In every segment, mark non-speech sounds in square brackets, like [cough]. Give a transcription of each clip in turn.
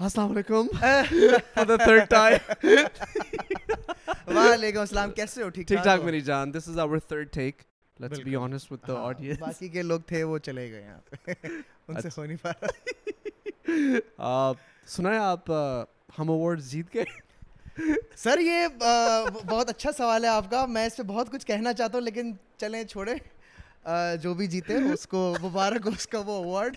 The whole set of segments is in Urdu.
السلام علیکم۔ [laughs] Third time [laughs] وعلیکم السلام کیسے ہو؟ ٹھیک ٹھیک ٹھاک میری جان this is our third take. Let's be بالکل۔ honest with the ہاں، audience باقی کے لوگ تھے وہ چلے گئے یہاں پہ۔ [laughs] ان سے ہو نہیں پا رہا۔ آپ سنا ہے آپ ہم جیت گئے؟ سر یہ بہت اچھا سوال ہے آپ کا۔ میں اس پہ بہت کچھ کہنا چاہتا ہوں لیکن چلیں چھوڑیں۔ جو بھی جیتے اس کو مبارک ہو اس کا وہ اوارڈ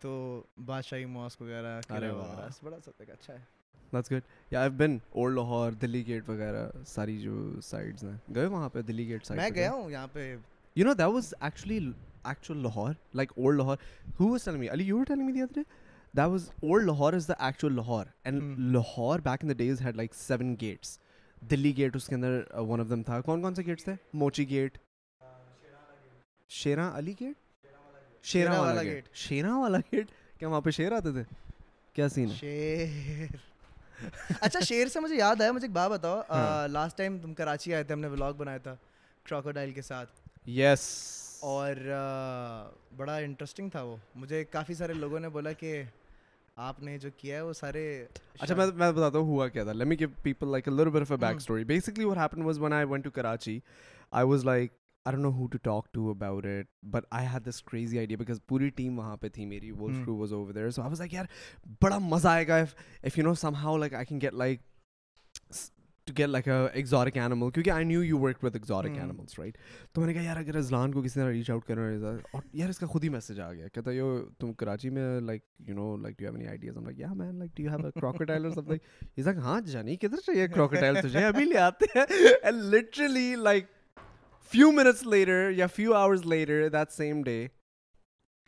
تو بادشاہی ماسک وغیرہ بڑا سب تک اچھا ہے۔ دیٹس گڈ یا I been old Lahore Delhi gate وغیرہ ساری جو سائڈز ہیں۔ گئے وہاں پہ دلی گیٹ سائڈ میں گیا ہوں یہاں پہ۔ You know that was actually actual Lahore like old Lahore who was telling me Ali you telling me the other that was old Lahore is the actual Lahore and Lahore back in the days had like seven gates Delhi gate اس کے اندر ون آف دم تھا کون کون سے گیٹس تھے موچی گیٹ شیراں علی گیٹ شیرا والا گیٹ۔ شیرا والا گیٹ؟ کیا وہاں پہ شیر آتے تھے؟ کیا سین شیر۔ اچھا شیر سے مجھے یاد آیا مجھے ایک بات بتاؤ۔ لاسٹ ٹائم ہاں۔ تم کراچی آئے تھے ہم نے بلاگ بنایا تھا کراکوڈائل کے ساتھ۔ یس اور بڑا انٹرسٹنگ تھا وہ۔ مجھے کافی سارے لوگوں نے بولا کہ آپ نے جو کیا ہے وہ سارے اچھا میں میں بتاتا ہوں ہوا کیا تھا۔ Let me give people like a little bit of a back story basically what happen was when I went to Karachi I was like I know how to talk to about it but I had this crazy idea because پوری ٹیم وہاں پہ تھی میری وہ through was over there so I was یار بڑا مزہ آئے گا if if you know somehow like I can get like to get like exotic animal کیونکہ I knew you work with exotic animals right تو میں نے کہا یار اگر ازلان کو کسی طرح ریچ آؤٹ کرنا رہا ہوں یار اس کا خود ہی میسج آ گیا کہتا ہے یو تم کراچی میں like you know like to have an ideas ہم لگے man like to have crocodile sub like ہاں جانی کدھر چاہیے کراکوڈائل تجھے ابھی لے آتے ہیں literally like few minutes later یا few hours later that same day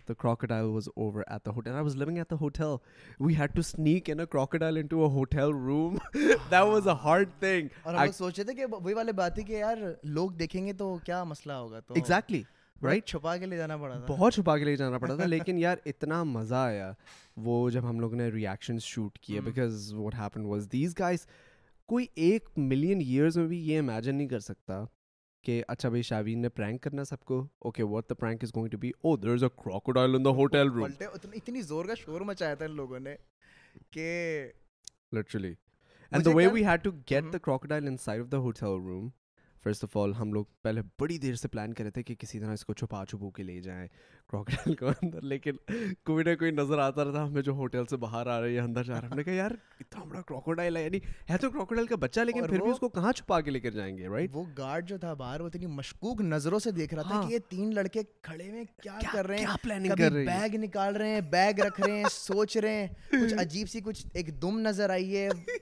the crocodile was over at the hotel. I was living at the hotel. We had to sneak in a crocodile into a hotel room. [laughs] That was a hard thing. اور ہم لوگ سوچے تھے کہ وہی والے بات تھی کہ یار لوگ دیکھیں گے تو کیا مسئلہ ہوگا تو exactly right? چھپا کے لے جانا پڑا تھا بہت چھپا کے لے جانا پڑا تھا لیکن یار اتنا مزہ آیا وہ جب ہم لوگوں نے ریئیکشن شوٹ کیے because what happen was these guys کوئی ایک ملین ایئرز میں بھی یہ امیجن نہیں کر سکتا کہ اچھا بھائی شاوین نے پرینک کرنا سب کو okay what the prank is going to be oh there is a crocodile in the hotel room پلٹے اتنی زور کا شور مچایا تھا ان لوگوں نے کہ literally and the way we had to get the crocodile inside of the hotel room first of all ہم لوگ پہلے بڑی دیر سے پلان کرے تھے کہ کسی طرح اس کو چھپا چھپو کے لے جائیں کراکوڈائل کو اندر لیکن کوئی نہ کوئی نظر آتا رہتا ہمیں جو ہوٹل سے باہر آ رہی ہے اندر جا رہا ہم نے کہا یار اتنا بڑا کراکوڈائل ہے یعنی ہے تو کراکوڈائل کا بچہ لیکن پھر بھی اس کو کہاں چھپا کے لے کر جائیں گے رائٹ وہ گارڈ جو تھا باہر وہ اتنی مشکوک نظروں سے دیکھ رہا تھا کہ یہ تین لڑکے کھڑے ہوئے کیا کر رہے کیا ہیں پلاننگ کر رہی بیگ نکال رہے ہیں بیگ رکھ رہے ہیں سوچ رہے ہیں۔ کچھ عجیب سی کچھ ایک دم نظر آئی ہے [laughs]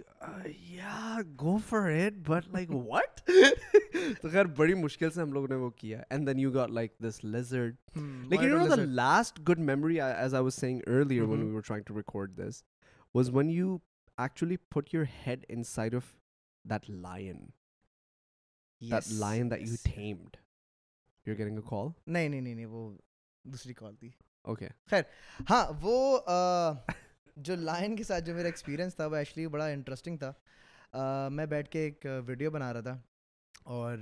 yeah, go for it. But like, [laughs] what? تو خیر بڑی مشکل سے ہم لوگوں نے وہ کیا and then you got like this lizard لیکن you know the last good memory as I was seeing earlier when we were trying to record this was when you actually put your head inside of that line that line that you timed you getting a call نہیں نہیں نہیں وہ دوسری کال تھی اوکے خیر ہاں وہ جو لائن کے ساتھ جو میرا ایکسپیرینس تھا وہ ایکچولی بڑا انٹرسٹنگ تھا۔ میں بیٹھ کے ایک ویڈیو بنا رہا تھا اور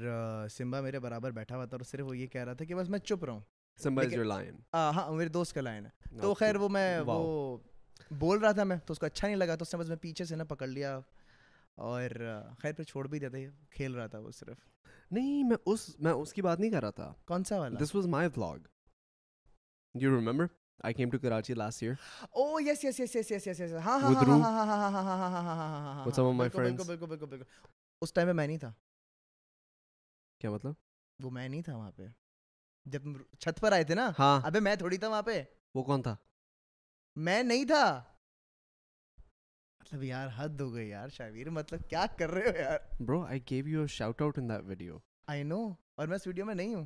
سمبا میرے برابر بیٹھا ہوا تھا اور صرف وہ یہ کہہ رہا تھا کہ بس میں چپ رہا ہوں سمبا از یور لائن ہاں میرے دوست کا لائن ہے۔ تو خیر وہ میں وہ بول رہا تھا میں تو اس کو اچھا نہیں لگا تو اس نے بس میں پیچھے سے نا پکڑ لیا اور خیر پھر چھوڑ بھی دیتا کھیل رہا تھا وہ صرف۔ نہیں میں اس میں اس کی بات نہیں کر رہا تھا۔ کون سا والا؟ This was my vlog you remember I came to Karachi last year oh yes yes yes yes yes yes yes ہاں ہاں ہاں ہاں ہاں ہاں ہاں ہاں بالکل بالکل بالکل اس ٹائم پہ میں نہیں تھا کیا مطلب وہ میں نہیں تھا وہاں پہ جب چھت پر آئے تھے نا ہاں ابھی میں تھوڑی تھا وہاں پہ وہ کون تھا میں نہیں تھا مطلب یار حد ہو گئی یار شاویر مطلب کیا کر رہے ہو یار bro I give you shout out in that video I know اور میں اس ویڈیو میں نہیں ہوں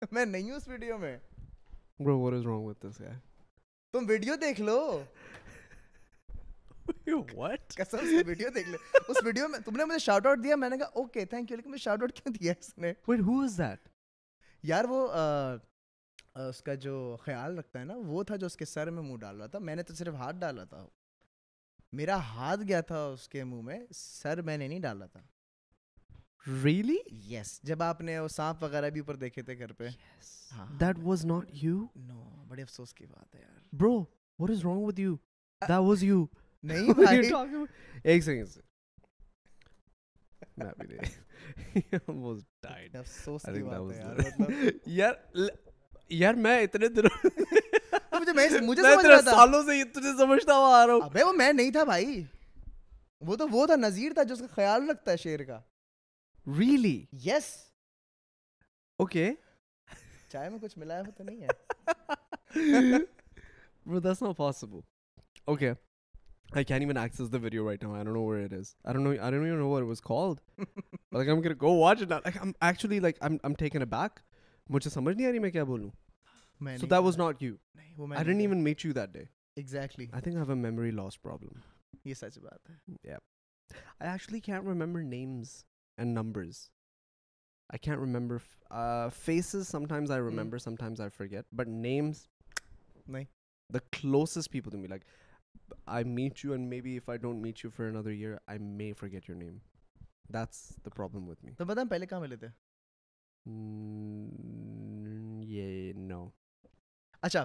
[laughs] میں نہیں ہوں اس ویڈیو میں۔ برو what is wrong with this guy? تم ویڈیو دیکھ لو۔ What? قسم سے ویڈیو دیکھ لو۔ اس ویڈیو میں تم نے مجھے شاؤٹ آؤٹ دیا میں نے کہا اوکے تھینک یو لیکن مجھے شاؤٹ آؤٹ کیوں دیا اس نے؟ Wait who is that? یار وہ اس کا جو خیال رکھتا ہے نا وہ تھا جو اس کے سر میں منہ ڈال رہا تھا۔ میں نے تو صرف ہاتھ ڈالا تھا۔ میرا ہاتھ گیا تھا اس کے منہ میں سر میں نے نہیں ڈالا تھا۔ ریئلی یس جب آپ نے وہ سانپ وغیرہ بھی اوپر دیکھے تھے گھر پہ؟ That was not you know بڑے افسوس کی بات ہے یار. Bro what is wrong with you that was you نہیں [laughs] بھائی. ایک سیکنڈ [laughs] [laughs] مطلب یار. میں اتنے سالوں سے سمجھتا آ رہا ہوں۔ وہ میں نہیں تھا بھائی۔ وہ تو وہ تھا نذیر تھا جو اس کا خیال رکھتا ہے شیر کا۔ ریلیبل سمجھ نہیں آ رہی میں کیا بولوں پہلے کہاں تھے نو اچھا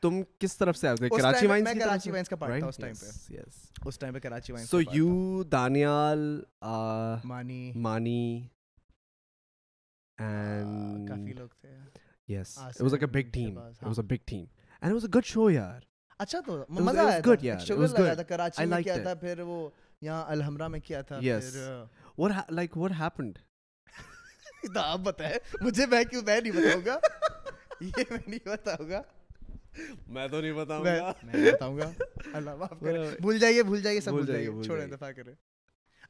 تم کس طرف سے آئے کراچی وائنس میں کراچی وائنس کا پارٹ تھا اس ٹائم پہ۔ یس اس ٹائم پہ Karachi Vynz so you Danial Mani. Mani. And کافی لوگ تھے۔ Yes it was like a big team it was a big team and it was a good show یار اچھا تو مزہ آیا گڈ یار کراچی میں کیا تھا پھر وہ یہاں الحمرا میں کیا تھا یس لائک like [laughs] آپ بتائیں۔ مجھے میں کیوں میں نہیں بتاؤں گا۔ [laughs] یہ میں نہیں بتاؤں گا۔ میں تو نہیں بتاؤں گا۔ میں بتاؤں گا۔ اللہ معاف کرے۔ [laughs] بھول جائیے بھول جائیے سب بھول جائیے چھوڑیں دفعہ کریں۔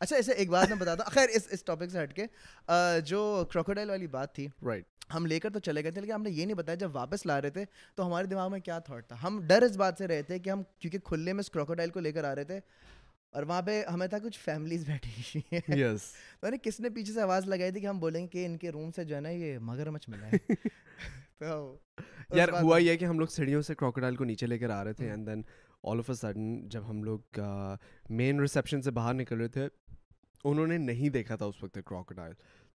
اچھا اسے ایک بات میں بتاتا ہوں۔ خیر اس اس ٹاپک سے ہٹ کے جو کروکوڈائل والی بات تھی رائٹ ہم لے کر تو چلے گئے تھے لیکن ہم نے یہ نہیں بتایا جب واپس لا رہے تھے تو ہمارے دماغ میں کیا تھاٹ تھا؟ ہم ڈر اس بات سے رہے تھے کہ ہم کیونکہ کھلے میں اس کروکوڈائل کو لے کر آ رہے تھے اور وہاں پہ ہمیں تھا کچھ فیملیز [laughs] بیٹھی ہوئی یس میں نے کس نے پیچھے سے آواز لگائی تھی کہ ہم بولیں گے کہ ان کے روم سے جو ہے نا یہ مگر مگرمچھ ملا ہے؟ [laughs] یار ہوا یہ کہ ہم لوگ سیڑھیوں سے کراکوڈائل کو نیچے لے کر آ رہے تھے and then all of a sudden جب ہم لوگ مین ریسیپشن سے باہر نکل رہے تھے انہوں نے نہیں دیکھا تھا اس وقت کراکوڈائل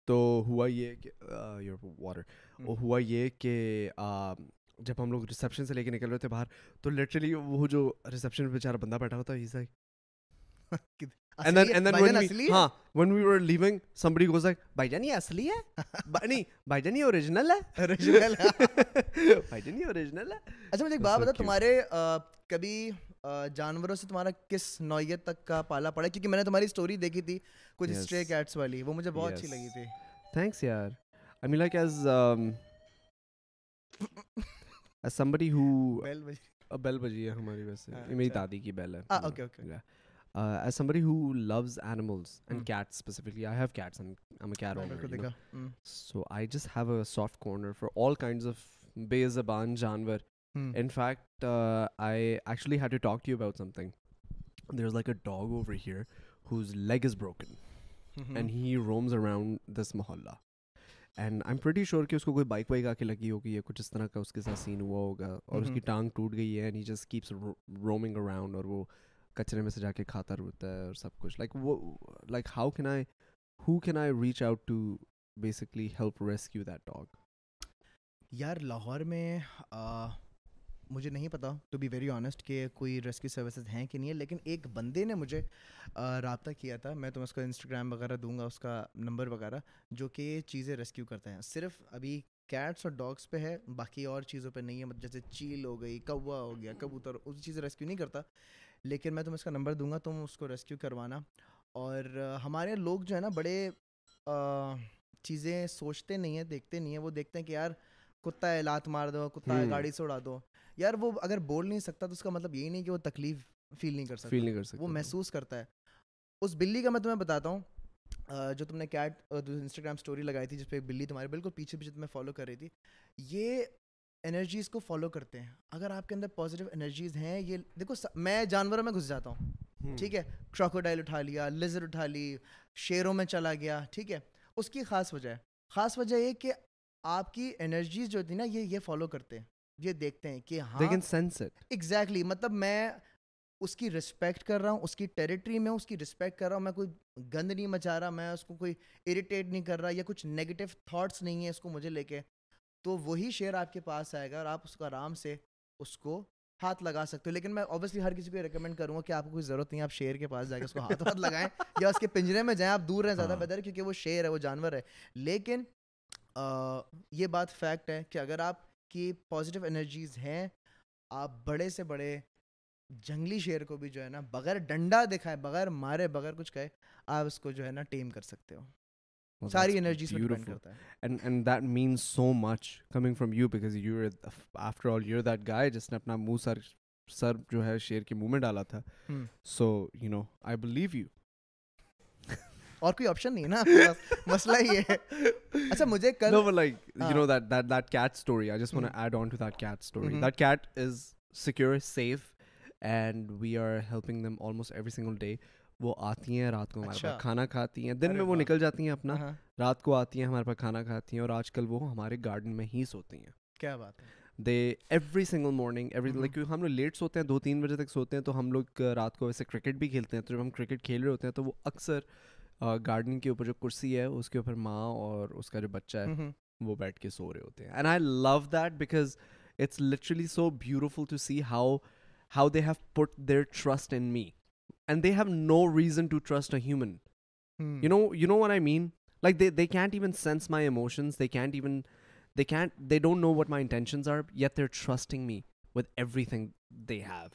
تو ہوا یہ کہ واٹر ہوا یہ کہ جب ہم لوگ ریسیپشن سے لے کے نکل رہے تھے باہر تو لٹرلی وہ جو ریسیپشن پہ بیچارا بندہ بیٹھا ہوتا ہے [laughs] and then and then when we ہاں when we were leaving somebody goes like بھائی جان یہ اصلی ہے؟ [laughs] نہیں بھائی جان یہ اوریجنل ہے۔ اوریجنل ہے ہاں۔ [laughs] بھائی جان یہ اوریجنل ہے۔ اچھا مجھے ایک بات جانوروں سے تمہارا کس نوعیت تک کا پالا پڑا کیونکہ میں نے تمہاری اسٹوری دیکھی تھی کچھ اسٹرے کیٹس والی وہ مجھے بہت اچھی لگی تھی۔ تھینکس یار۔ I mean like is is who bell بجی بیل بجی ہے ہماری ویسے۔ ہاں، میری اچھا۔ دادی کی بیل ہے۔ Okay okay as somebody who loves animals and cats specifically I have cats so I just have a soft corner for all kinds of بے زبان جانور in fact I actually had to talk to you about something there is like a dog over here whose leg is broken and he roams around this محلہ and I am pretty sure کہ اس کو کوئی بائک وائک آ کے لگی ہوگی یا کچھ اس طرح کا اس کے ساتھ سین ہوا ہوگا اور اس کی ٹانگ ٹوٹ گئی ہے and he just keeps roaming around اور وہ کچرے میں سے جا کے کھاتا روتا ہے اور سب کچھ۔ لائک وہ like how can I how can I reach out to basically help rescue that dog یار لاہور میں مجھے نہیں پتا ٹو بی ویری آنیسٹ کہ کوئی ریسکیو سروسز ہیں کہ نہیں ہے، لیکن ایک بندے نے مجھے رابطہ کیا تھا۔ میں تمہیں اس کا انسٹاگرام وغیرہ دوں گا، اس کا نمبر وغیرہ، جو کہ چیزیں ریسکیو کرتے ہیں۔ صرف ابھی کیٹس اور ڈاگس پہ ہے، باقی اور چیزوں پہ نہیں ہے۔ جیسے چیل ہو گئی، کوا ہو گیا، کبوتر، اس چیزیں ریسکیو نہیں کرتا۔ لیکن میں تم اس کا نمبر دوں گا تم اس کو ریسکیو کروانا۔ اور ہمارے لوگ جو ہے نا بڑے چیزیں سوچتے نہیں ہیں دیکھتے نہیں ہیں۔ وہ دیکھتے ہیں کہ یار کتا ہے لات مار دو کتا ہے گاڑی سے اڑا دو۔ یار وہ اگر بول نہیں سکتا تو اس کا مطلب یہی نہیں کہ وہ تکلیف فیل نہیں کر سکتا۔ فیل نہیں کر سکتا۔ وہ محسوس کرتا ہے۔ اس بلی کا میں تمہیں بتاتا ہوں۔ جو تم نے کیٹ انسٹاگرام اسٹوری لگائی تھی جس پہ بلی تمہارے بالکل پیچھے پیچھے تمہیں فالو کر رہی تھی۔ یہ انرجیز کو فالو کرتے ہیں۔ اگر آپ کے اندر پازیٹیو انرجیز ہیں یہ دیکھو میں جانوروں میں گھس جاتا ہوں۔ ٹھیک ہے کراکوڈائل اٹھا لیا لیزر اٹھا لی شیروں میں چلا گیا ٹھیک ہے۔ اس کی خاص وجہ ہے۔ خاص وجہ یہ کہ آپ کی انرجیز جو تھی نا یہ یہ فالو کرتے ہیں یہ دیکھتے ہیں کہ ہاں ایگزیکٹلی مطلب میں اس کی رسپیکٹ کر رہا ہوں اس کی ٹیریٹری میں اس کی رسپیکٹ کر رہا ہوں۔ میں کوئی گند نہیں مچا رہا میں اس کو کوئی اریٹیٹ نہیں کر رہا یا کچھ نیگیٹو تھاٹس نہیں ہیں اس کو مجھے لے کے تو وہی شیئر آپ کے پاس آئے گا اور آپ اس کو آرام سے اس کو ہاتھ لگا سکتے ہو۔ لیکن میں اوبیسلی ہر کسی کو ریکمینڈ کروں گا کہ آپ کو کوئی ضرورت نہیں آپ شیر کے پاس جائیں اس کو ہاتھ ہاتھ لگائیں یا اس کے پنجرے میں جائیں آپ دور رہیں زیادہ بہتر ہے کیونکہ وہ شیر ہے وہ جانور ہے۔ لیکن یہ بات فیکٹ ہے کہ اگر آپ کی پازیٹیو انرجیز ہیں آپ بڑے سے بڑے جنگلی شیر کو بھی جو ہے نا بغیر ڈنڈا دکھائے بغیر مارے بغیر کچھ کہے آپ اس کو جو ہے نا ٹیم کر سکتے ہو۔ ساری انرجیز پہ ڈیپینڈ کرتا ہے and and that means so much coming from you because you after all you that guy جس نے اپنا منہ سر سر جو ہے شیر کے منہ میں ڈالا تھا so you know I believe you اور کوئی آپشن نہیں نا مسئلہ یہ ہے اچھا مجھے کل no like you know that that that cat story I just want add on to that cat story that cat is secure safe and we are helping them almost every single day وہ آتی ہیں رات کو ہمارے پاس کھانا کھاتی ہیں۔ دن میں وہ نکل جاتی ہیں اپنا رات کو آتی ہیں ہمارے پاس کھانا کھاتی ہیں اور آج کل وہ ہمارے گارڈن میں ہی سوتی ہیں۔ کیا بات ہے۔ They every single morning every like ہم لوگ لیٹ سوتے ہیں دو تین بجے تک سوتے ہیں تو ہم لوگ رات کو ویسے کرکٹ بھی کھیلتے ہیں۔ تو جب ہم کرکٹ کھیل رہے ہوتے ہیں تو وہ اکثر گارڈن کے اوپر جو کرسی ہے اس کے اوپر ماں اور اس کا جو بچہ ہے وہ بیٹھ کے سو رہے ہوتے ہیں۔ And I love that because it's literally so beautiful to see how how they have put their trust in me and they have no reason to trust a human you know you know one I mean like they they can't even sense my emotions they can't even they can't they don't know what my intentions are yet they trusting me with everything they have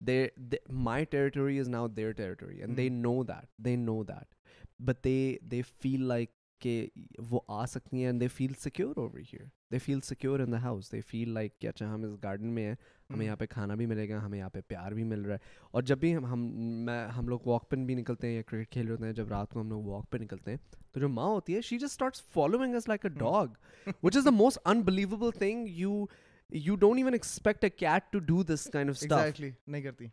they my territory is now their territory and they know that they know that but they they feel like کہ وہ آ سکتی ہیں they feel secure over here they feel secure in the house they feel like کہ اچھا ہم اس گارڈن میں ہیں ہمیں یہاں پہ کھانا بھی ملے گا ہمیں یہاں پہ پیار بھی مل رہا ہے۔ اور جب بھی ہم ہم میں ہم لوگ واک پہ بھی نکلتے ہیں یا کرکٹ کھیل رہے ہوتے ہیں جب رات کو ہم لوگ واک پہ نکلتے ہیں تو جو ماں ہوتی ہے she just starts following us like a dog which is the most unbelievable thing you you don't even expect a cat to do this kind of نہیں کرتی۔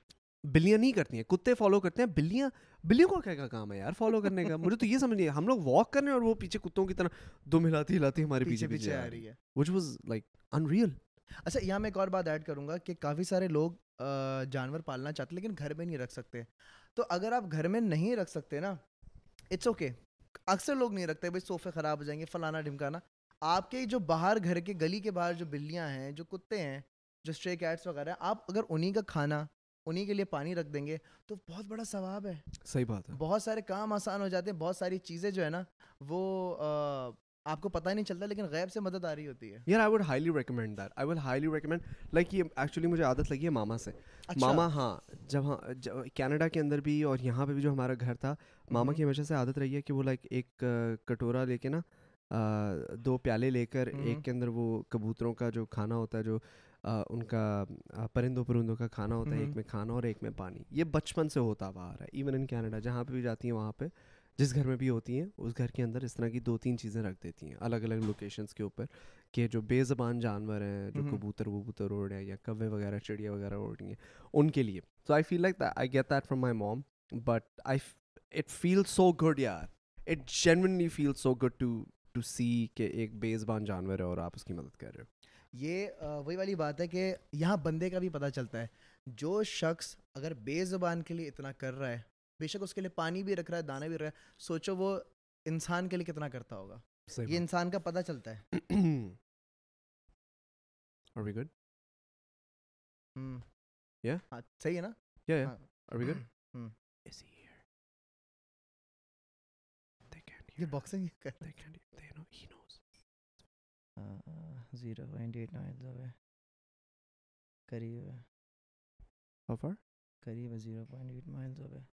بلیاں نہیں کرتی ہیں کتے فالو کرتے ہیں بلیاں بلیوں کا کیا کام ہے یار فالو کرنے کا؟ مجھے تو یہ سمجھ نہیں ہم لوگ واک کر رہے ہیں اور وہ پیچھے کتوں کی طرح دم ہلاتی ہلاتی ہمارے پیچھے پیچھے آ رہی ہے۔ Which was like in real اچھا یہاں میں ایک اور بات ایڈ کروں گا کہ کافی سارے لوگ جانور پالنا چاہتے لیکن گھر میں نہیں رکھ سکتے۔ تو اگر آپ گھر میں نہیں رکھ سکتے نا اٹس اوکے اکثر لوگ نہیں رکھتے بھائی صوفے خراب ہو جائیں گے فلانا ڈھمکانا۔ آپ کے جو باہر گھر کے گلی کے باہر جو بلیاں ہیں جو کتے ہیں جو اسٹرے کیٹس وغیرہ آپ اگر انہیں کا کھانا انہیں کے لیے پانی رکھ دیں گے تو بہت بڑا ثواب ہے۔ صحیح بات ہے۔ بہت سارے کام آسان ہو جاتے ہیں بہت ساری چیزیں جو ہے نا وہ آپ کو پتہ ہی نہیں چلتا لیکن غیب سے مدد آ رہی ہوتی ہے۔ یار I would highly recommend that I would highly recommend like یہ ایکچولی مجھے عادت لگی ہے ماما سے۔ اچھا۔ ماما ہاں جب ہاں کینیڈا کے اندر بھی اور یہاں پہ بھی جو ہمارا گھر تھا ماما کی ہمیشہ سے عادت رہی ہے کہ وہ لائک ایک کٹورا لے کے نا دو پیالے لے کر ایک کے اندر وہ کبوتروں کا جو کھانا ہوتا ہے جو ان کا پرندوں پرندوں کا کھانا ہوتا ہے ایک میں کھانا اور ایک میں پانی۔ یہ بچپن سے ہوتا ہوا آ رہا ہے ایون ان کینیڈا جہاں پہ بھی جاتی ہیں وہاں پہ۔ جس گھر میں بھی ہوتی ہیں اس گھر کے اندر اس طرح کی دو تین چیزیں رکھ دیتی ہیں الگ الگ لوکیشنس کے اوپر کہ جو بے زبان جانور ہیں جو کبوتر وبوتر اڑ رہے ہیں یا کوے وغیرہ چڑیا وغیرہ اڑ رہی ہیں ان کے لیے۔ So I feel like I get that from my mom but I it feel so good یار it genuinely feel so good to to see کہ ایک بے زبان جانور ہے اور آپ اس کی مدد کر رہے ہو۔ یہ وہی والی بات ہے کہ یہاں بندے کا بھی پتہ چلتا ہے۔ جو شخص اگر بے زبان کے لیے اتنا کر رہا ہے بے شک اس کے لیے پانی بھی رکھ رہا ہے دانا بھی رکھ رہا ہے۔ سوچو وہ انسان کے لیے کتنا کرتا ہوگا۔ یہ انسان کا پتہ چلتا ہے۔ ہاں، ہاں۔ زیرو پوائنٹ ایٹ نائن قریب ہے۔ زیرو پوائنٹ ایٹ مائلز ہے۔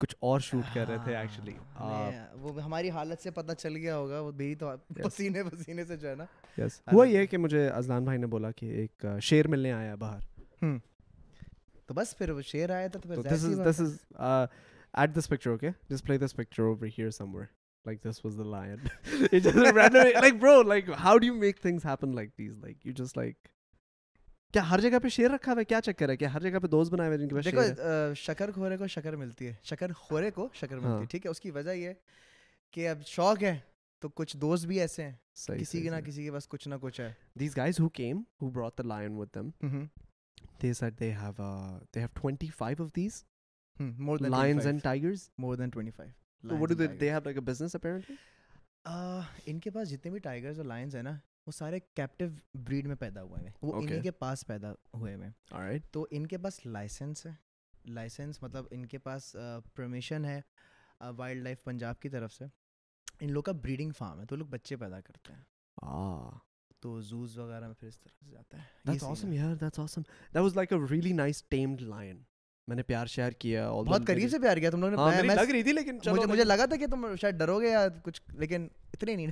کچھ اور شوٹ کر رہے تھے ہاں، ایکچولی وہ ہماری حالت سے پتہ چل گیا ہوگا وہ بھی تو پسینے پسینے سے جو ہے نا۔ یس ہوا یہ کہ مجھے ازلان بھائی نے بولا کہ ایک شیر ملنے آیا باہر۔ تو بس پھر وہ شیر آیا تھا تو this is this is at this picture okay just play this picture over here somewhere like this was the line like bro like how do you make things happen like these like you just like کیا ہر جگہ پہ شیر رکھا ہوا ہے؟ کیا چکر ہے؟ کیا ہر جگہ پہ دوست بنائے ہوئے کے پاس دیکھو شکر خورے کو شکر ملتی ہے۔ شکر خورے کو شکر ہاں۔ ملتی ہے ٹھیک ہے؟ اس کی وجہ یہ کہ اب شوق ہے تو کچھ دوست بھی ایسے ہیں۔ کسی کے نہ کسی کے پاس کچھ نہ کچھ ہے۔ These guys who came who brought line with them they they have they have 25 these more than lines and more than 25 what do they have like a business apparently ان کے پاس جتنے بھی ٹائگرز اور لائنز ہیں نا وہ سارے کیپٹیو بریڈ میں پیدا ہوئے ہیں۔ وہ انہیں کے پاس پیدا ہوئے ہوئے تو ان کے پاس لائسنس ہے۔ لائسنس مطلب ان کے پاس پرمیشن ہے وائلڈ لائف پنجاب کی طرف سے۔ ان لوگ کا بریڈنگ فارم ہے تو لوگ بچے پیدا کرتے ہیں۔ تو زوز وغیرہ میں پھر اس طرح سے جاتا ہے۔ دیٹس آسم یار that's awesome that was like a really nice tamed line میں نے پیار شیئر کیا بہت قریب سے پیار کیا تم لوگوں نے لگ رہی تھی لیکن مجھے لگا تھا کہ تم شاید ڈرو گے یا کچھ لیکن اتنے نہیں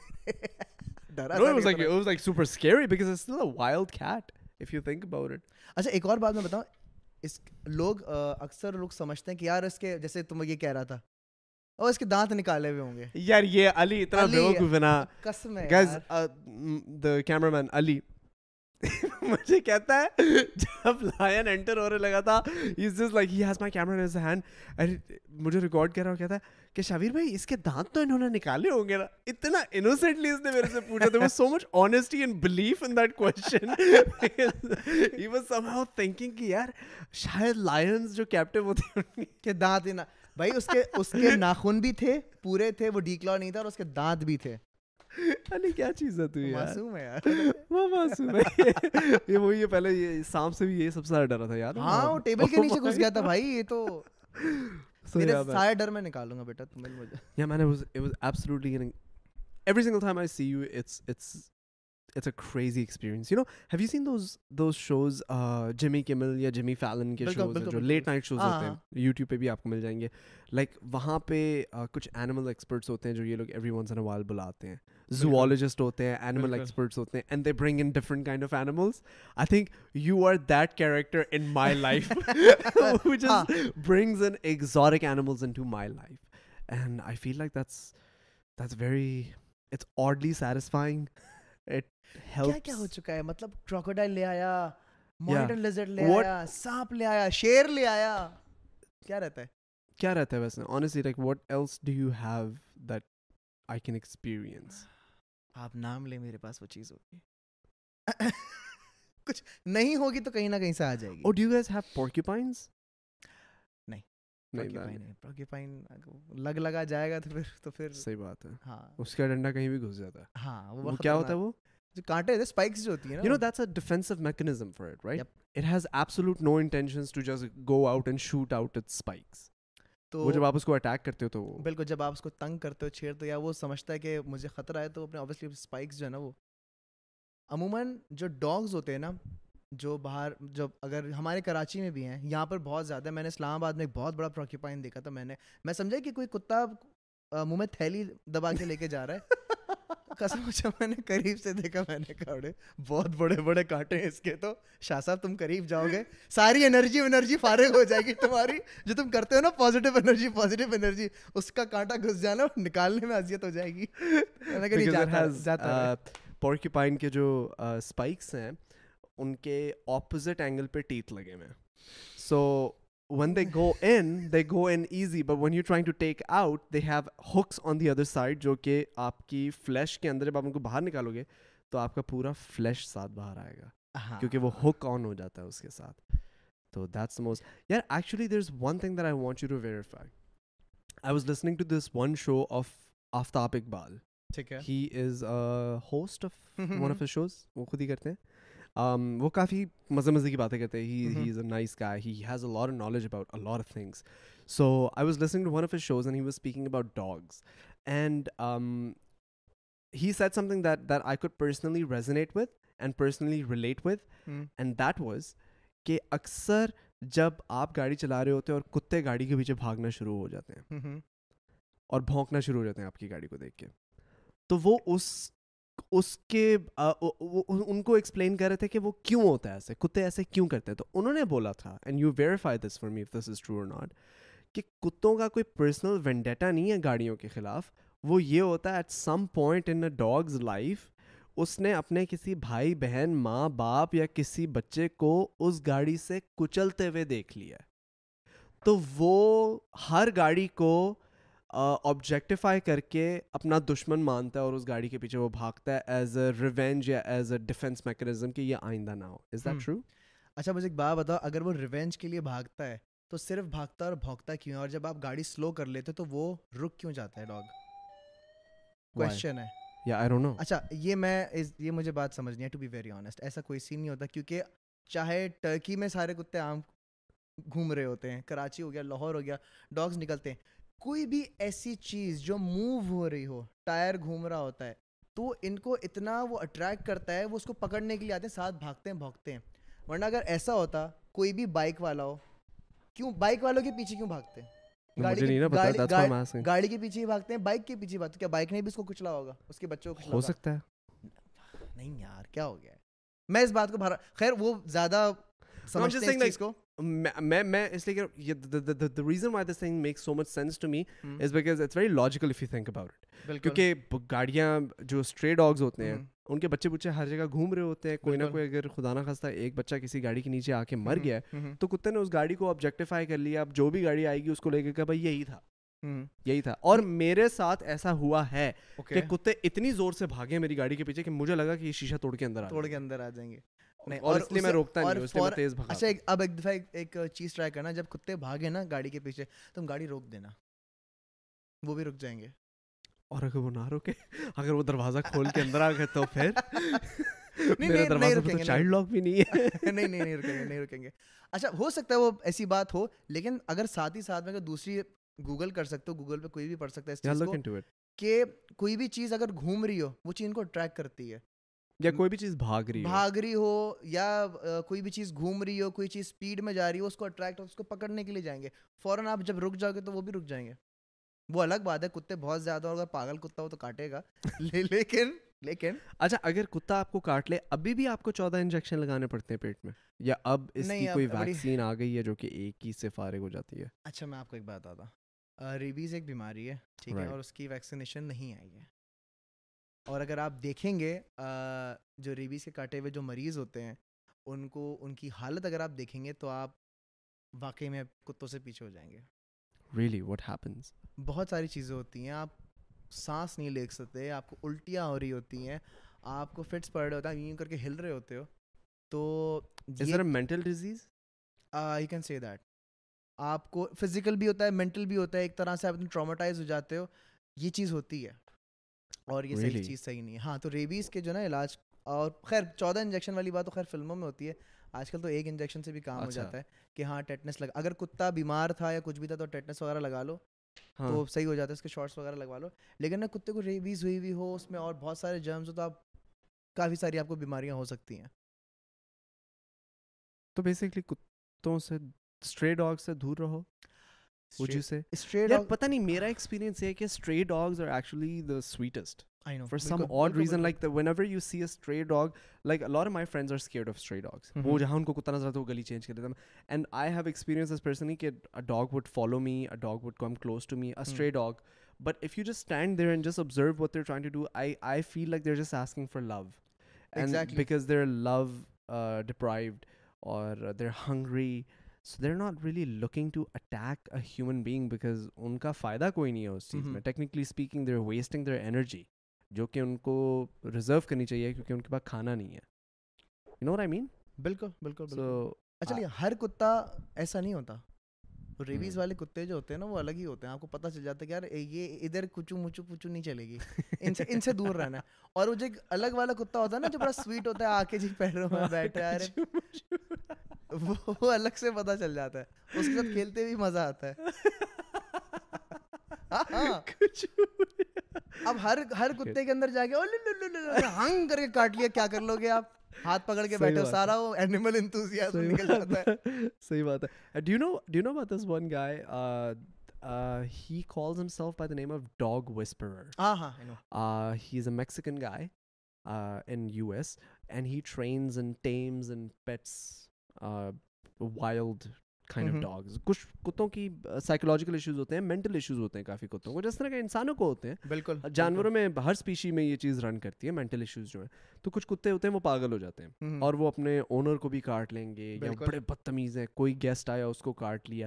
ڈرا no, it was like it was like super scary because it's still a wild cat if you think about it. اچھا ایک اور بات میں بتاؤں اس لوگ اکثر لوگ سمجھتے ہیں کہ یار اس کے جیسے تم یہ کہہ رہا تھا اور اس کے دانت نکالے ہوئے ہوں گے۔ یار یہ علی اتنا لوگ بنا۔ قسم ہے گائز دا کیمرہ مین علی۔ [laughs] مجھے کہتا ہے جب لائن انٹر ہونے لگا تھا he is just like he has my camera in his hand and مجھے ریکارڈ کر رہا ہوں کہتا ہے کہ بھائی اس کے دانت تو انہوں نے نکالے ہوں گے نا۔ اتنا انوسینٹلی اس نے میرے سے پوچھا۔ تھا so much honesty and belief in that question he was somehow thinking کہ یار شاید لائنز جو کیپٹن ہوتے ہیں کہ دانت ہی نہ۔ بھائی اس کے اس کے ناخن بھی تھے پورے تھے وہ ڈیکلا نہیں تھا اور اس کے دانت بھی تھے۔ علی کیا چیز ہے تو یار؟ معصوم ہے یار۔ وہ معصوم ہے۔ یہ وہی ہے پہلے یہ سانپ سے بھی یہ سب سے زیادہ ڈرا تھا یار ہاں وہ ٹیبل کے نیچے گھس گیا تھا بھائی یہ تو میرے سارے ڈر میں نکالوں گا بیٹا تم مجھے۔ یا میں نے was absolutely every single time I see you it's نکال it's a crazy experience you know have you seen those those shows Jimmy Kimmel یا جمی فیلن کے شوز جو لیٹ نائٹ شوز ہوتے ہیں یوٹیوب پہ بھی آپ کو مل جائیں گے لائک وہاں پہ کچھ اینیمل ایکسپرٹس ہوتے ہیں جو یہ لوگ ایوری ونس این اوال بلاتے ہیں زوالوجسٹ ہوتے ہیں اینیمل ایکسپرٹس ہوتے ہیں and they bring in different kind of animals I think you are that character in my life brings in exotic animals into my life and I feel like that's that's very it's oddly satisfying it کیا کیا ہو چکا ہے؟ مطلب لے آیا لیزرڈ لے آیا سانپ لے آیا شیر لے آیا۔ کیا رہتا ہے؟ کیا رہتا ہے ویسے؟ Honestly like what else do you have that I can experience آپ نام لیں میرے پاس وہ چیز ہوگی۔ [laughs] کچھ نہیں ہوگی تو کہیں نہ کہیں سے آ جائے گی۔ اور ڈو یو ہیو لگ لگا جائے گا تو پھر تو پھر صحیح بات ہے۔ ہاں۔ اس کا ڈنڈا کہیں بھی گھس جاتا ہے۔ ہاں وہ کیا ہوتا ہے وہ؟ کانٹے اسپائکس جو ہوتی ہیں you know that's for it right it has no intentions to just go out and shoot out spikes تو وہ جب آپ اس کو اٹیک کرتے ہو تو بالکل جب آپ اس کو تنگ کرتے ہو چھیڑتے ہو یا وہ سمجھتا ہے کہ مجھے خطرہ ہے تو اپنے اسپائکس جو ہے نا وہ۔ عموماً جو ڈاگز ہوتے ہیں نا جو باہر جب اگر ہمارے کراچی میں بھی ہیں یہاں پر بہت زیادہ میں نے اسلام آباد میں ایک بہت بڑا پراکیوپائن دیکھا تھا میں نے۔ میں سمجھا کہ کوئی کتا منہ میں تھیلی دبا کے لے کے جا رہا ہے۔ قسم اچھا میں نے قریب سے دیکھا میں نے کہا بہت بڑے بڑے کانٹے ہیں اس کے تو۔ شاہ صاحب تم قریب جاؤ گے۔ ساری انرجی انرجی فارغ ہو جائے گی۔ تمہاری جو تم کرتے ہو نا پازیٹیو انرجی پازیٹیو انرجی اس کا کانٹا گھس جانا اور نکالنے میں اذیت ہو جائے گی۔ پورکیپائن کے جو اسپائکس ہیں ان کے اپوزٹ اینگل پہ ٹیتھ لگے ہوئے ہیں۔ سو when they go in they go in easy but when you're trying to take out they have hooks on the other side جو کہ آپ کی فلیش کے اندر جب آپ ان کو باہر نکالو گے تو آپ کا پورا فلیش ساتھ باہر آئے گا کیونکہ وہ ہک آن ہو جاتا ہے اس کے ساتھ۔ تو دیٹس موسٹ یار actually there is one thing that I want you to verify I was listening to this one show of Aftab Iqbal ٹھیک ہے۔ He is host of one of shows وہ خود ہی کرتے ہیں۔ وہ کافی مزے مزے کی باتیں کرتے ہیں۔ ہی is a nice guy he has a لار knowledge about a lot of things so I was listening to one of shows and he was speaking about dogs and he said something that that I could personally resonate with and personally relate with and that was کہ اکثر جب آپ گاڑی چلا رہے ہوتے ہیں اور کتے گاڑی کے پیچھے بھاگنا شروع ہو جاتے ہیں اور بھونکنا شروع ہو جاتے ہیں آپ کی گاڑی کو دیکھ کے تو وہ اس اس کے ان کو ایکسپلین کر رہے تھے کہ وہ کیوں ہوتا ہے ایسے، کتے ایسے کیوں کرتے ہیں؟ تو انہوں نے بولا تھا and you verify this for me this is true اور ناٹ کہ کتوں کا کوئی پرسنل وینڈیٹا نہیں ہے گاڑیوں کے خلاف، وہ یہ ہوتا ہے at some point in a dog's life اس نے اپنے کسی بھائی، بہن، ماں، باپ یا کسی بچے کو اس گاڑی سے کچلتے ہوئے دیکھ لیا۔ تو وہ ہر گاڑی کو آبجیکٹیفائی کر کے اپنا دشمن مانتا ہے اور اس گاڑی کے پیچھے وہ بھاگتا ہے ایز اے ریونج یا ایز اے ڈیفینس میکنزم کہ یہ آئندہ نہ ہو. از دیٹ ٹرو اچھا مجھے ایک بات بتاؤ اگر وہ ریونج کے لیے بھاگتا ہے تو صرف بھاگتا اور بھونکتا کیوں ہے؟ اور جب آپ گاڑی سلو کر لیتے تو وہ رک کیوں جاتا ہے ڈاگ کوشچن ہے۔ یا آئی ڈونٹ نو اچھا یہ میں یہ مجھے بات سمجھنی ہے ٹو بی ویری آنیسٹ ایسا کوئی سین نہیں ہوتا کیونکہ چاہے ٹرکی میں سارے کتے عام گھوم رہے ہوتے ہیں کراچی ہو گیا لاہور ہو گیا ڈاگز نکلتے ہیں۔ کوئی بھی ایسی چیز جو موو ہو رہی ہو ٹائر گھوم رہا ہوتا ہے تو ان کو اتنا وہ اٹریکٹ کرتا ہے وہ اس کو پکڑنے کے لیے آتے ہیں ساتھ بھاگتے ہیں بھاگتے ہیں۔ ورنہ اگر ایسا ہوتا کوئی بھی بائک والا ہو کیوں بائک والوں کے پیچھے کیوں بھاگتے ہیں؟ گاڑی کے پیچھے ہی بھاگتے ہیں بائک کے پیچھے بھاگتے کیا بائک نے بھی اس کو کچلا ہوگا؟ اس کے بچوں کو ہو سکتا ہے۔ نہیں یار کیا ہو گیا میں اس بات کو خیر وہ زیادہ سمجھتے ہیں اس کو۔ میں میں اس لیے کہ reason why this thing make so much sense to me is because it's very logical if you think about it کیونکہ گاڑیاں جو اسٹرے ڈاگز ہوتے ہیں ان کے بچے بچے ہر جگہ گھوم رہے ہوتے ہیں کوئی نہ کوئی اگر خدا نہ خاصتا ایک بچہ کسی گاڑی کے نیچے آ کے مر گیا ہے تو کتے نے اس گاڑی کو آبجیکٹیفائی کر لیا اب جو بھی گاڑی آئے گی اس کو لے کے کہ بھائی یہی تھا یہی تھا اور میرے ساتھ ایسا ہوا ہے کہ کتے اتنی زور سے بھاگے میری گاڑی کے پیچھے کہ مجھے لگا کہ یہ شیشہ توڑ کے اندر توڑ کے اندر آ جائیں گے اور اس لیے میں روکتا نہیں اس لیے میں تیز بھاگا اچھا اب ایک دفعہ ایک چیز ٹرائی کرنا جب کتے بھاگے نا گاڑی کے پیچھے تم گاڑی روک دینا۔ وہ بھی رک جائیں گے۔ اور اگر وہ نہ روکے اگر وہ دروازہ کھول کے اندر آ گئے تو پھر؟ [laughs] چائلڈ لاک بھی نہیں ہے۔ [laughs] نہیں نہیں رکیں گے نہیں رکیں گے۔ اچھا ہو سکتا ہے وہ ایسی بات ہو لیکن اگر ساتھ ہی ساتھ میں اگر دوسری گوگل کر سکتے ہو گوگل پہ کوئی بھی پڑھ سکتا ہے اس چیز کو کہ کوئی بھی چیز اگر گھوم رہی ہو وہ چیز ان کو ٹریک کرتی ہے۔ یا کوئی بھی چیز بھاگ رہی بھاگ رہی ہو یا کوئی بھی چیز گھوم رہی ہو کوئی چیز اسپیڈ میں جا رہی ہو اس کو اٹریکٹ اس کو پکڑنے کے لیے جائیں گے۔ فوراً آپ جب رک جاؤ گے تو وہ بھی رک جائیں گے۔ وہ الگ بات ہے کتے بہت زیادہ اگر پاگل کتا ہو تو کاٹے گا۔ [laughs] لیکن لیکن۔ اچھا اگر کتا آپ کو کاٹ لے ابھی بھی آپ کو چودہ انجیکشن لگانے پڑتے ہیں پیٹ میں؟ یا اب اس کی کوئی ویکسین آ گئی ہے جو کہ ایک ہی سے فارغ ہو جاتی ہے؟ اچھا میں آپ کو ایک بات بتا ریبیز ایک بیماری ہے ٹھیک ہے اور اس کی ویکسینیشن نہیں آئی ہے۔ اور اگر آپ دیکھیں گے جو ریبیز کے کاٹے ہوئے جو مریض ہوتے ہیں ان کو ان کی حالت اگر آپ دیکھیں گے تو آپ واقعی میں کتوں سے پیچھے ہو جائیں گے۔ ریئلی واٹ ہیپنس بہت ساری چیزیں ہوتی ہیں آپ سانس نہیں لے سکتے آپ کو الٹیاں ہو رہی ہوتی ہیں آپ کو فٹس پڑ رہے ہوتا ہے یوں کر کے ہل رہے ہوتے ہو۔ تو mental disease you can see that آپ کو فزیکل بھی ہوتا ہے مینٹل بھی ہوتا ہے ایک طرح سے آپ ٹرامیٹائز ہو جاتے ہو یہ چیز ہوتی ہے۔ اور یہ صحیح چیز صحیح نہیں ہے۔ ہاں تو ریبیز کے جو نا علاج اور خیر چودہ انجیکشن والی بات تو خیر فلموں میں ہوتی ہے۔ آج کل تو ایک انجیکشن سے بھی کام ہو اچھا۔ جاتا ہے کہ ہاں ٹیٹنس لگا اگر کتا بیمار تھا یا کچھ بھی تھا تو ٹیٹنس وغیرہ لگا لو۔ ہاں۔ تو صحیح ہو جاتا ہے اس کے شارٹس وغیرہ لگوا لو۔ لیکن نا کتے کو ریبیز ہوئی ہوئی ہو اس میں اور بہت سارے جرمز ہو تو آپ کافی ساری آپ کو بیماریاں ہو سکتی ہیں۔ تو بیسکلی کتوں سے اسٹرے ڈاگ سے دور رہو۔ وین سیٹ ڈاگ لائک وہ جو ہے ان کو اتنا زیادہ they're hungry so they're not really looking to attack a human being because ان کا فائدہ کوئی نہیں ہے اس چیز میں technically speaking they're wasting their energy جو کہ ان کو ریزرو کرنی چاہیے کیونکہ ان کے پاس کھانا نہیں ہے یو نو آئی مین بالکل بالکل اچھا ہر کتا ایسا نہیں ہوتا ریویز والے کتے جو ہوتے ہیں نا وہ الگ ہی ہوتے ہیں آپ کو پتا چل جاتا ہے کہ یار یہ ادھر کچو مچو پچو نہیں چلے گی ان سے ان سے دور رہنا ہے اور وہ جو الگ والا کتا ہوتا ہے نا جو بڑا سویٹ ہوتا ہے آ کے جی پیروں میں بیٹھا وہ الگ سے پتا چل جاتا ہے اس کے ساتھ کھیلتے بھی مزہ آتا ہے اب ہر ہر کتے کے اندر جا کے ہنگ کر کے کاٹ لیا کیا کر لو گے آپ ہاتھ پکڑ کے بیٹھے سارا وہ اینیمل انتوزیاز نکل جاتا ہے صحیح بات ہے ڈو نو ڈو نو بات this one guy he calls himself by the name of dog whisperer ہاں ہاں he is a Mexican guy in U S and he trains and tames and pets wild kind of dogs کچھ کتوں کی سائیکولوجیکل ایشوز ہوتے ہیں مینٹل ایشوز ہوتے ہیں کافی کتوں کو جس طرح کے انسانوں کو ہوتے ہیں۔ بالکل جانوروں میں ہر اسپیشی میں یہ چیز رن کرتی ہے مینٹل ایشوز جو ہیں۔ تو کچھ کتے ہوتے ہیں وہ پاگل ہو جاتے ہیں۔ اور وہ اپنے اونر کو بھی کاٹ لیں گے یا بڑے بدتمیز ہیں کوئی گیسٹ آیا اس کو کاٹ لیا۔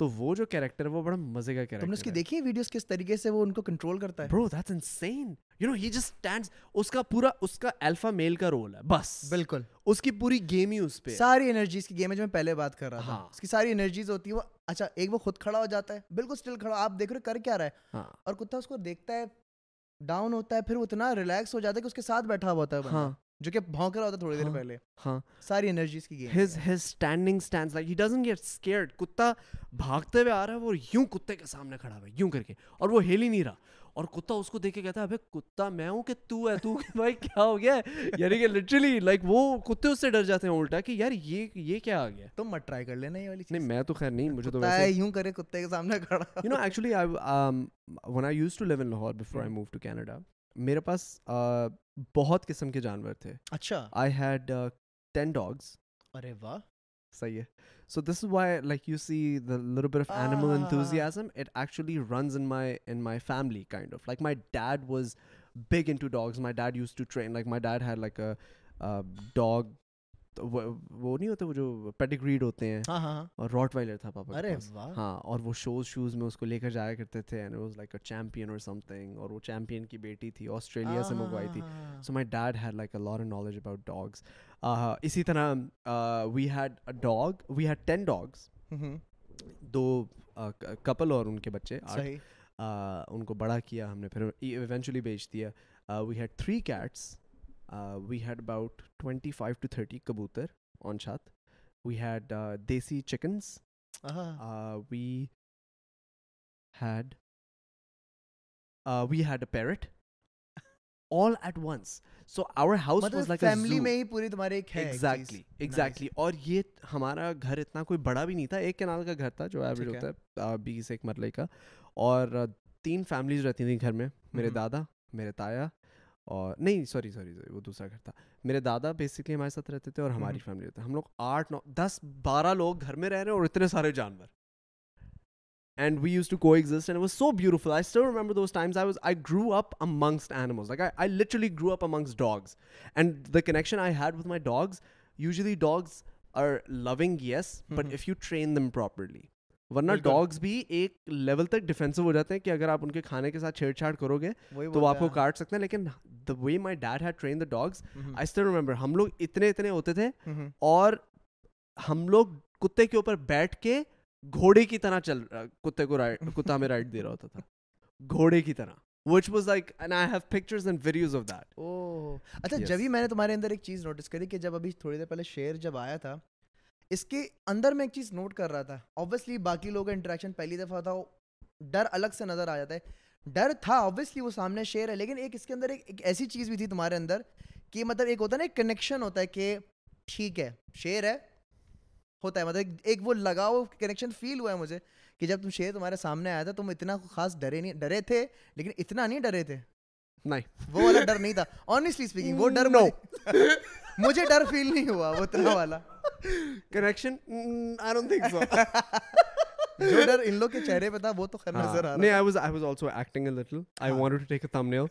تو وہ جو کیریکٹر وہ بڑا مزے کا کیریکٹر تم نے اس کی دیکھی ہے ویڈیوز کس طریقے سے وہ ان کو کنٹرول کرتا ہے؟ Bro that's insane you know he just stands اس کا پورا اس کا الفا میل کا رول ہے بس۔ بالکل۔ اس کی پوری گیم ہی اس پہ۔ ساری انرجیز کی گیم ہے جو میں پہلے بات کر رہا تھا۔ ہاں۔ اس کی ساری انرجیز ہوتی ہے وہ اچھا ایک وہ خود کھڑا ہو جاتا ہے۔ بالکل سٹل کھڑا آپ دیکھ رہے کر کیا رہا ہے؟ ہاں۔ اور کتا اس کو دیکھتا ہے ڈاؤن ہوتا ہے پھر اتنا ریلیکس ہو جاتا ہے کہ اس کے ساتھ بیٹھا ہوا ہوتا ہے ہاں۔ جو کہ بھونک رہا ہوتا تھوڑی دیر ہاں، پہلے۔ ہاں۔ ساری انرجیز کی game his his standing stands like he doesn't get scared کتا بھاگتے ہوئے آ رہا ہے وہ یوں کتے کے سامنے کھڑا ہوا ہے یوں کر کے اور وہ ہل ہی نہیں رہا۔ اور کتا اس کو دیکھ کے کہتا ہے ابے کتا میں ہوں کہ تو ہے تو [laughs] بھائی کیا ہو گیا یعنی کہ لٹرلی لائک وہ کتے اس سے ڈر جاتے ہیں الٹا کہ یار یہ یہ کیا آ گیا تم مت ٹرائی کر لینا یہ والی چیز۔ نہیں میں تو خیر نہیں مجھے تو ویسے یوں کرے کتے کے سامنے کھڑا۔ You know actually I when i used to live in lahore before i moved to canada میرے پاس بہت قسم کے جانور تھے۔ اچھا۔ آئی ہیڈ ٹین ڈاگس ارے واہ۔ صحیح ہے۔ So this is why like you see the little bit of animal enthusiasm it actually runs in my in my family kind of like my dad was big into dogs my dad used to train like my dad had like dog وہ نہیں ہوتے وہ جو پیڈیگریڈ ہوتے ہیں اور راٹ وائلر تھا پاپا ہاں اور وہ شوز شوز میں اس کو لے کر جایا کرتے تھے and was like a champion اور سم تھنگ اور وہ چیمپئن کی بیٹی تھی آسٹریلیا سے منگوائی تھی۔ So my dad had like a lot knowledge about dogs اسی طرح we had a dog we had ten dogs do couple اور ان کے بچے ان کو بڑا کیا ہم نے پھر ایونچولی بیچ دیا۔ We had three cats we had about twenty five to thirty کبوتر on چھات we had desi chickens we had we had a parrot all at once so our house family میں ہی پوری تمہارے ایگزیکٹلی ایگزیکٹلی اور یہ ہمارا گھر اتنا کوئی بڑا بھی نہیں تھا ایک کینال کا گھر تھا جو ایوریج ہوتا ہے بیس ایک مرلے کا اور تین فیملیز رہتی تھیں گھر میں میرے دادا میرے تایا اور نہیں سوری سوری سوری وہ دوسرا گھر تھا۔ میرے دادا بیسکلی ہمارے ساتھ رہتے تھے اور ہماری فیملی رہتے ہم لوگ آٹھ نو دس بارہ لوگ گھر میں رہ رہے ہیں اور اتنے سارے جانور۔ And we used to coexist and was so beautiful I still remember those times I was I grew up amongst animals like I literally grew up amongst dogs and the connection I had with my dogs usually dogs are loving yes but if you train them properly ورنہ ڈاگس بھی ایک لیول تک ڈیفینسو ہو جاتے ہیں کہ اگر آپ ان کے کھانے کے ساتھ چھیڑ چھاڑ کرو گے تو آپ کو کاٹ سکتے ہیں لیکن the way my dad had train the dogs I still remember ہم لوگ اتنے اتنے ہوتے تھے اور ہم لوگ کتے کے اوپر بیٹھ کے گھوڑے کی طرح چل رہا کتے کو رائڈ کتا ہمیں رائڈ دے رہا ہوتا تھا۔ گھوڑے کی طرح which was like and I have pictures and videos of that اوہ اچھا جبھی میں نے تمہارے اندر ایک چیز نوٹس کری کہ جب ابھی تھوڑی دیر پہلے شعر جب آیا تھا اس کے اندر میں ایک چیز نوٹ کر رہا تھا۔ آبویسلی باقی لوگ کا انٹریکشن پہلی دفعہ تھا ڈر الگ سے نظر آ جاتا ہے۔ ڈر تھا آبویسلی وہ سامنے شعر ہے لیکن ایک اس کے اندر ایک ایک ایسی چیز بھی تھی تمہارے اندر کہ مطلب ایک ہوتا ہے نا ایک کنیکشن ہوتا ہے کہ ٹھیک ہے شعر ہے ہوتا ہے۔ مطلب ایک وہ لگاؤ کنیکشن فیل ہوا ہے مجھے کہ جب تم شیر تمہارے سامنے آیا تھا تم اتنا خاص ڈرے نہیں ڈرے تھے لیکن اتنا نہیں ڈرے تھے۔ نہیں۔ وہ والا ڈر نہیں تھا۔ آنیسٹلی اسپیکنگ وہ ڈر مجھے ڈر فیل نہیں ہوا وہ اتنا والا۔ Connection I don't think so جو ڈر ان لوگ کے چہرے پہ تھا وہ تو خیر نظر آ رہا نہیں I was I was also acting a little I wanted to take a thumbnail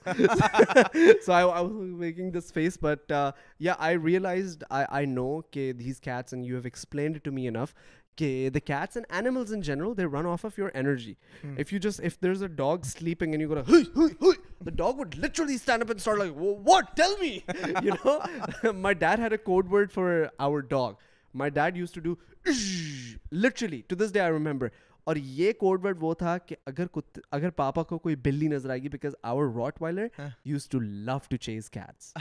so I was making this face but yeah I realised I I know کہ these cats and you have explained to me enough کہ the cats and animals in general they run off of your energy if you just if there is a dog sleeping and you go the dog would literally stand up and start like what tell me you know my dad had a code word for our dog of your energy. Hmm. If you just if there's a dog sleeping and you go like, "Hey, hey, hey," the dog would literally stand up and start like, "Wha- "What? Tell me!" you know. My dad had a code word for our dog. My dad used to do [sniffs] literally to this day I remember. اور یہ کوڈ ورڈ وہ تھا کہ اگر اگر پاپا کو کوئی بلی نظر آئے گی because our rottweiler. Used to love to chase cats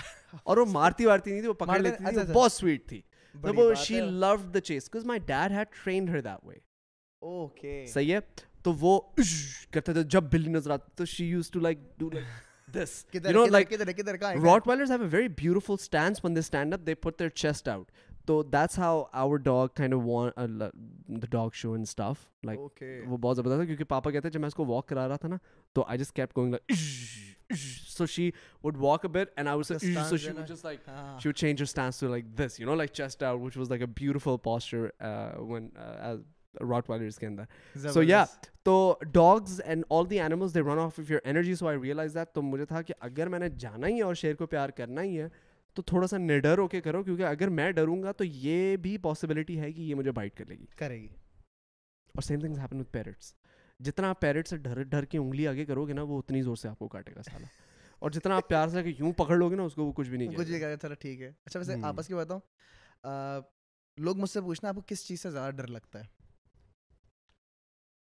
اور وہ مارتی وارتی نہیں تھی وہ پکڑ لیتی تھی اچھا، وہ اچھا. بہت سویٹ تھی وہ she. Loved the chase because my dad had trained her that way okay صحیح ہے تو وہ [sniffs] جب بلی نظر آتی تو she used to like do like this when they stand up they put their chest out تو that's how our dog kind of won the dog show stuff like وہ بہت زبردست کیونکہ پاپا کہتے ہیں جب میں اس کو واک کرا رہا تھا نا تو I just keep going so she would walk a bit and she would change stance to like this you know like chest out which was like a beautiful posture one as rottweilers کے اندر سو یا تو dogs and all the animals they run off your energy so I realise that تو مجھے تھا کہ اگر میں نے جانا ہی ہے اور شیر کو پیار کرنا ہی ہے تو تھوڑا سا نڈر ہو کے کرو کیونکہ اگر میں ڈروں گا تو یہ بھی پاسبلٹی ہے کہ یہ مجھے بائٹ کر لے گی۔ کرے گی۔ اور same things happen with parrots جتنا آپ پیرٹ سے ڈر ڈر کے انگلی آگے کرو گے نا وہ اتنی زور سے آپ کو کاٹے گا سالا۔ اور جتنا آپ پیار سے کہ یوں پکڑ لو گے نا اس کو وہ کچھ بھی نہیں کچھ بھی. کہا چلو ٹھیک ہے۔ اچھا ویسے. آپس کی بتاؤں لوگ مجھ سے پوچھنا آپ کو کس چیز سے زیادہ ڈر لگتا ہے؟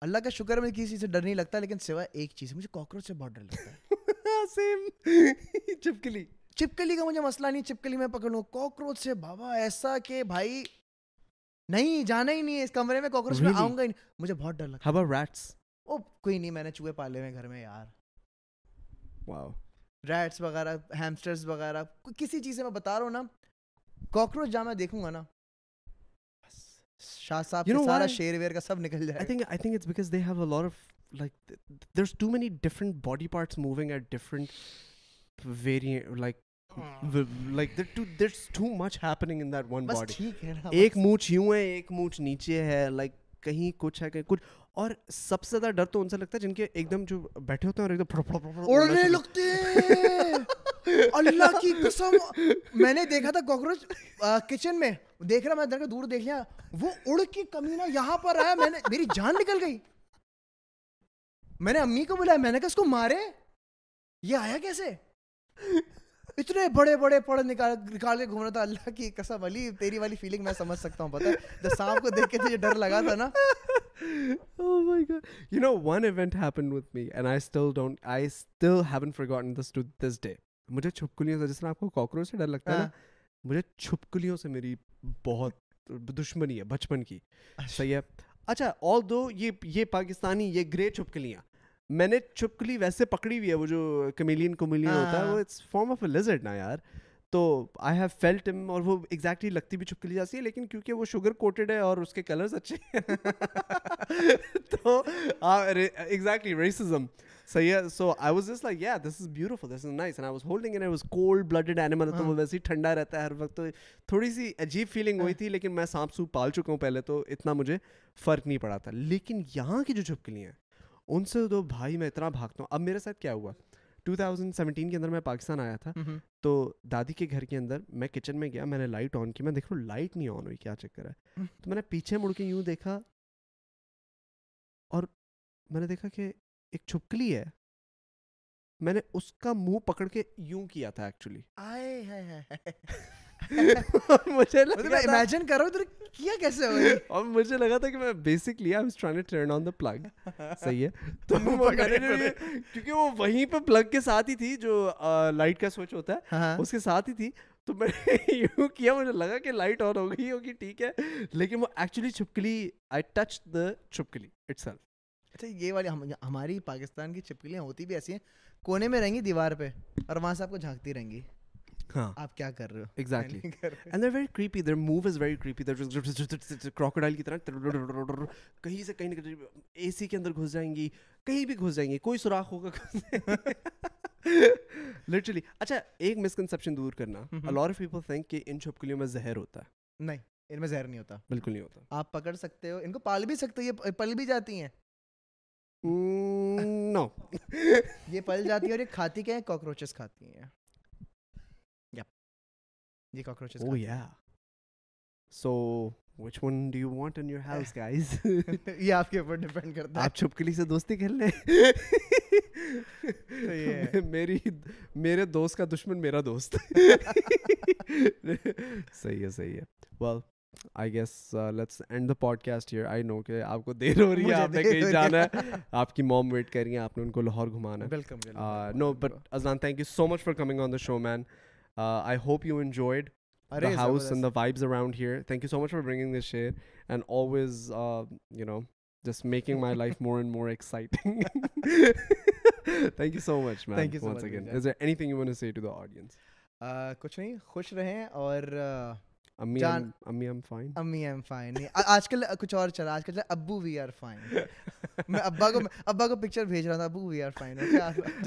اللہ کا شکر مجھے کسی چیز سے ڈر نہیں لگتا لیکن سوائے ایک چیز مجھے کاکروچ سے بہت ڈر لگتا ہے۔ [laughs] سیم [laughs] چپکلی۔ چپکلی کا مجھے مسئلہ نہیں چپکلی میں پکڑ لوں کاکروچ سے بابا ایسا کہ بھائی نہیں جانا ہی نہیں ہے اس کمرے میں کاکروچ میں? آؤں گا ہی نہیں مجھے بہت ڈر لگتا? ہے او کوئی نہیں میں نے چوہے پالے ہوئے گھر میں یار Wow. ریٹس وغیرہ ہیمسٹرز وغیرہ کسی چیز سے میں بتا رہا ہوں نا کاکروچ جہاں میں دیکھوں گا نا شاہ صاحب You know سارا? شیر ویر کا سب نکل I جائے think I think it's because they have a lot of like th- there's too many different body parts moving at different variant like in that one بس body. ٹھیک ہے نا ایک مونچھ یوں ہے ایک مونچھ نیچے ہے لائک کہیں کچھ ہے کہیں کچھ اور سب سے زیادہ ڈر تو ان سے لگتا ہے جن کے ایک دم جو بیٹھے ہوتے ہیں اور ایک دم اڑنے لگتے ہیں اللہ کی قسم میں نے دیکھا تھا کاکروچ کچن میں دیکھ رہا میں کا دور دیکھ لیا وہ اڑ کے کمینہ یہاں پر آیا میں نے میری جان نکل گئی میں نے امی کو بلایا میں نے کہا اس کو مارے یہ آیا کیسے اتنے بڑے بڑے پڑ نکال نکال کے گھوم رہا تھا اللہ کی قسم علی تیری والی فیلنگ میں سمجھ سکتا ہوں پتہ جب سانپ کو دیکھ کے تجھے ڈر لگا تھا نا۔ [laughs] Oh my god. You know one event happened with me and i still don't i still haven't forgotten this to this day. مجھے چھپکلیوں سے جس طرح آپ کو کاکروچ سے ڈر لگتا ہے نا مجھے چھپکلیوں سے میری بہت دشمنی ہے بچپن کی۔ صحیح ہے؟ اچھا آل دو یہ یہ پاکستانی یہ گرے چھپکلیاں میں نے چھپکلی ویسے پکڑی ہوئی ہے وہ جو کمیلین کمیلین ہوتا ہے وہ it's form of a lizard نا یار۔ تو آئی ہیو فیلٹ ہم اور وہ ایگزیکٹلی لگتی بھی چھپکلی جیسی ہے لیکن کیونکہ وہ شوگر کوٹیڈ ہے اور اس کے کلرز اچھے ہیں۔ [laughs] تو ایگزیکٹلی ریسزم صحیح ہے سو I was like yeah this is beautiful this is nice and I was holding was cold animal تو وہ ویسے ہی ٹھنڈا رہتا ہے ہر وقت۔ تو تھوڑی سی عجیب فیلنگ ہوئی تھی لیکن میں سانپ سوپ پال چکا ہوں پہلے تو اتنا مجھے فرق نہیں پڑا تھا۔ لیکن یہاں کی جو چھپکلیاں ہیں ان سے تو بھائی میں اتنا بھاگتا ہوں۔ اب میرے ساتھ کیا ہوا؟ ٹو تھاؤزینڈ سیونٹین کے اندر میں پاکستان آیا تھا۔ تو دادی کے گھر کے اندر میں کچن میں گیا میں نے لائٹ آن کی۔ میں دیکھ رہا ہوں لائٹ نہیں آن ہوئی کیا چکر ہے؟ تو میں نے پیچھے مڑ کے یوں دیکھا اور میں نے دیکھا کہ ایک چھپکلی ہے۔ میں نے اس کا منہ پکڑ کے یوں کیا تھا ایکچولی [laughs] مجھے امیجن کر رہا ہوں تو کیا کیسے اور مجھے لگا تھا کہ میں basically I was trying to turn on the plug صحیح ہے؟ [laughs] تو کیونکہ وہ وہیں پہ پلگ کے ساتھ ہی تھی جو لائٹ کا سوئچ ہوتا ہے ہاں اس کے ساتھ ہی تھی۔ تو میں نے [laughs] یوں کیا مجھے لگا کہ لائٹ آن ہو گئی ہوگی ٹھیک ہے۔ لیکن وہ ایکچولی چھپکلی آئی ٹچ دا چھپکلی اٹ سیلف اچھا یہ والی ہم- ہماری پاکستان کی چھپکلیاں ہوتی بھی ایسی ہیں کونے میں رہیں گی دیوار پہ اور وہاں سے آپ کو جھانکتی رہیں گی۔ ہاں آپ کیا کر رہے ہو؟ Exactly. And they're very creepy their move is very creepy they're crocodile کی طرح کہیں سے کہیں اے سی کے اندر گھس جائیں گی کہیں بھی گھس جائیں گی کوئی سوراخ ہوگا۔ لٹرلی اچھا ایک مسکنسپشن دور کرنا۔ آف پیپل تھنک کہ ان چھپکلیوں میں زہر ہوتا ہے۔ نہیں ان میں زہر نہیں ہوتا۔ بالکل نہیں ہوتا۔ آپ پکڑ سکتے ہو۔ ان کو پال بھی سکتے ہو یہ پل بھی جاتی ہیں۔ نو [laughs] یہ پل جاتی ہے اور یہ کھاتی کیا ہے کاکروچز کھاتی ہیں۔ یہ cockroaches Oh yeah. So which one do you want in your [laughs] house, guys? یہ آپ کے اوپر ڈیپینڈ کرتا ہے آپ چھپکلی سے دوستی کر لیں میری میرے دوست کا دشمن میرا دوست صحیح ہے صحیح ہے well I guess let's end the podcast here I know کہ آپ کو دیر ہو رہی ہے آپ نے کہیں جانا ہے۔ آپ کی موم ویٹ کر رہی ہیں آپ نے ان کو لاہور گھمانا ہے no but Azlan thank you so much for coming on the show man I hope you enjoyed house and the vibes around here thank you so much for bringing this share and always you know just making my life more and more exciting thank you so much thank you second anything you want say to the audience کچھ نہیں خوش رہیں اور آج کل کچھ اور چلا آج کل ابو وی آر فائن میں ابا کو ابا کو پکچر بھیج رہا تھا ابو وی آر فائن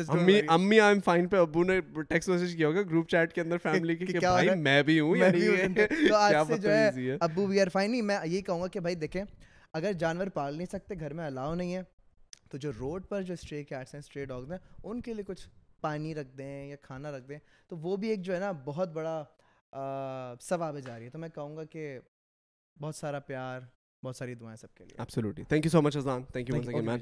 امی امی آئی ایم فائن پہ ابو نے ٹیکسٹ میسج کیا ہوگا گروپ چیٹ کے اندر فیملی کے کہ بھائی؟ میں بھی ہوں یعنی۔ تو آج سے جو ہے ابو وی آر فائن نہیں میں یہی کہوں گا کہ بھائی دیکھیں اگر جانور پال نہیں سکتے گھر میں الاؤ نہیں ہے تو جو روڈ پر جو اسٹرے کیٹس ہیں اسٹرے ڈاگز ہیں ان کے لیے کچھ پانی رکھ دیں یا کھانا رکھ دیں تو وہ بھی ایک جو ہے نا بہت بڑا سب آ جا رہی ہے تو میں کہوں گا کہ بہت سارا پیار بہت ساری دعائیں سب کے لیے۔ Absolutely thank you so much Azan thank you so man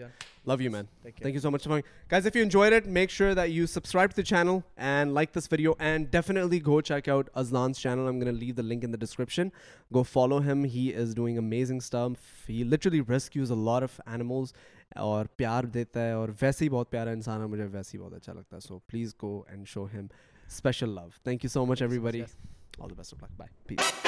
love you man thank you so much guys if you enjoy that make sure that you subscribe to channel and like this فریو and definitely go check out Azan channel I'm gonna leave the link in description go follow him he is doing amazing stuff he literally rescues a lot of animals اور پیار دیتا ہے اور ویسے ہی بہت پیارا انسان ہے مجھے ویسے ہی بہت اچھا لگتا ہے۔ So please go and show him special love thank you so much everybody Yes. All the best of luck bye peace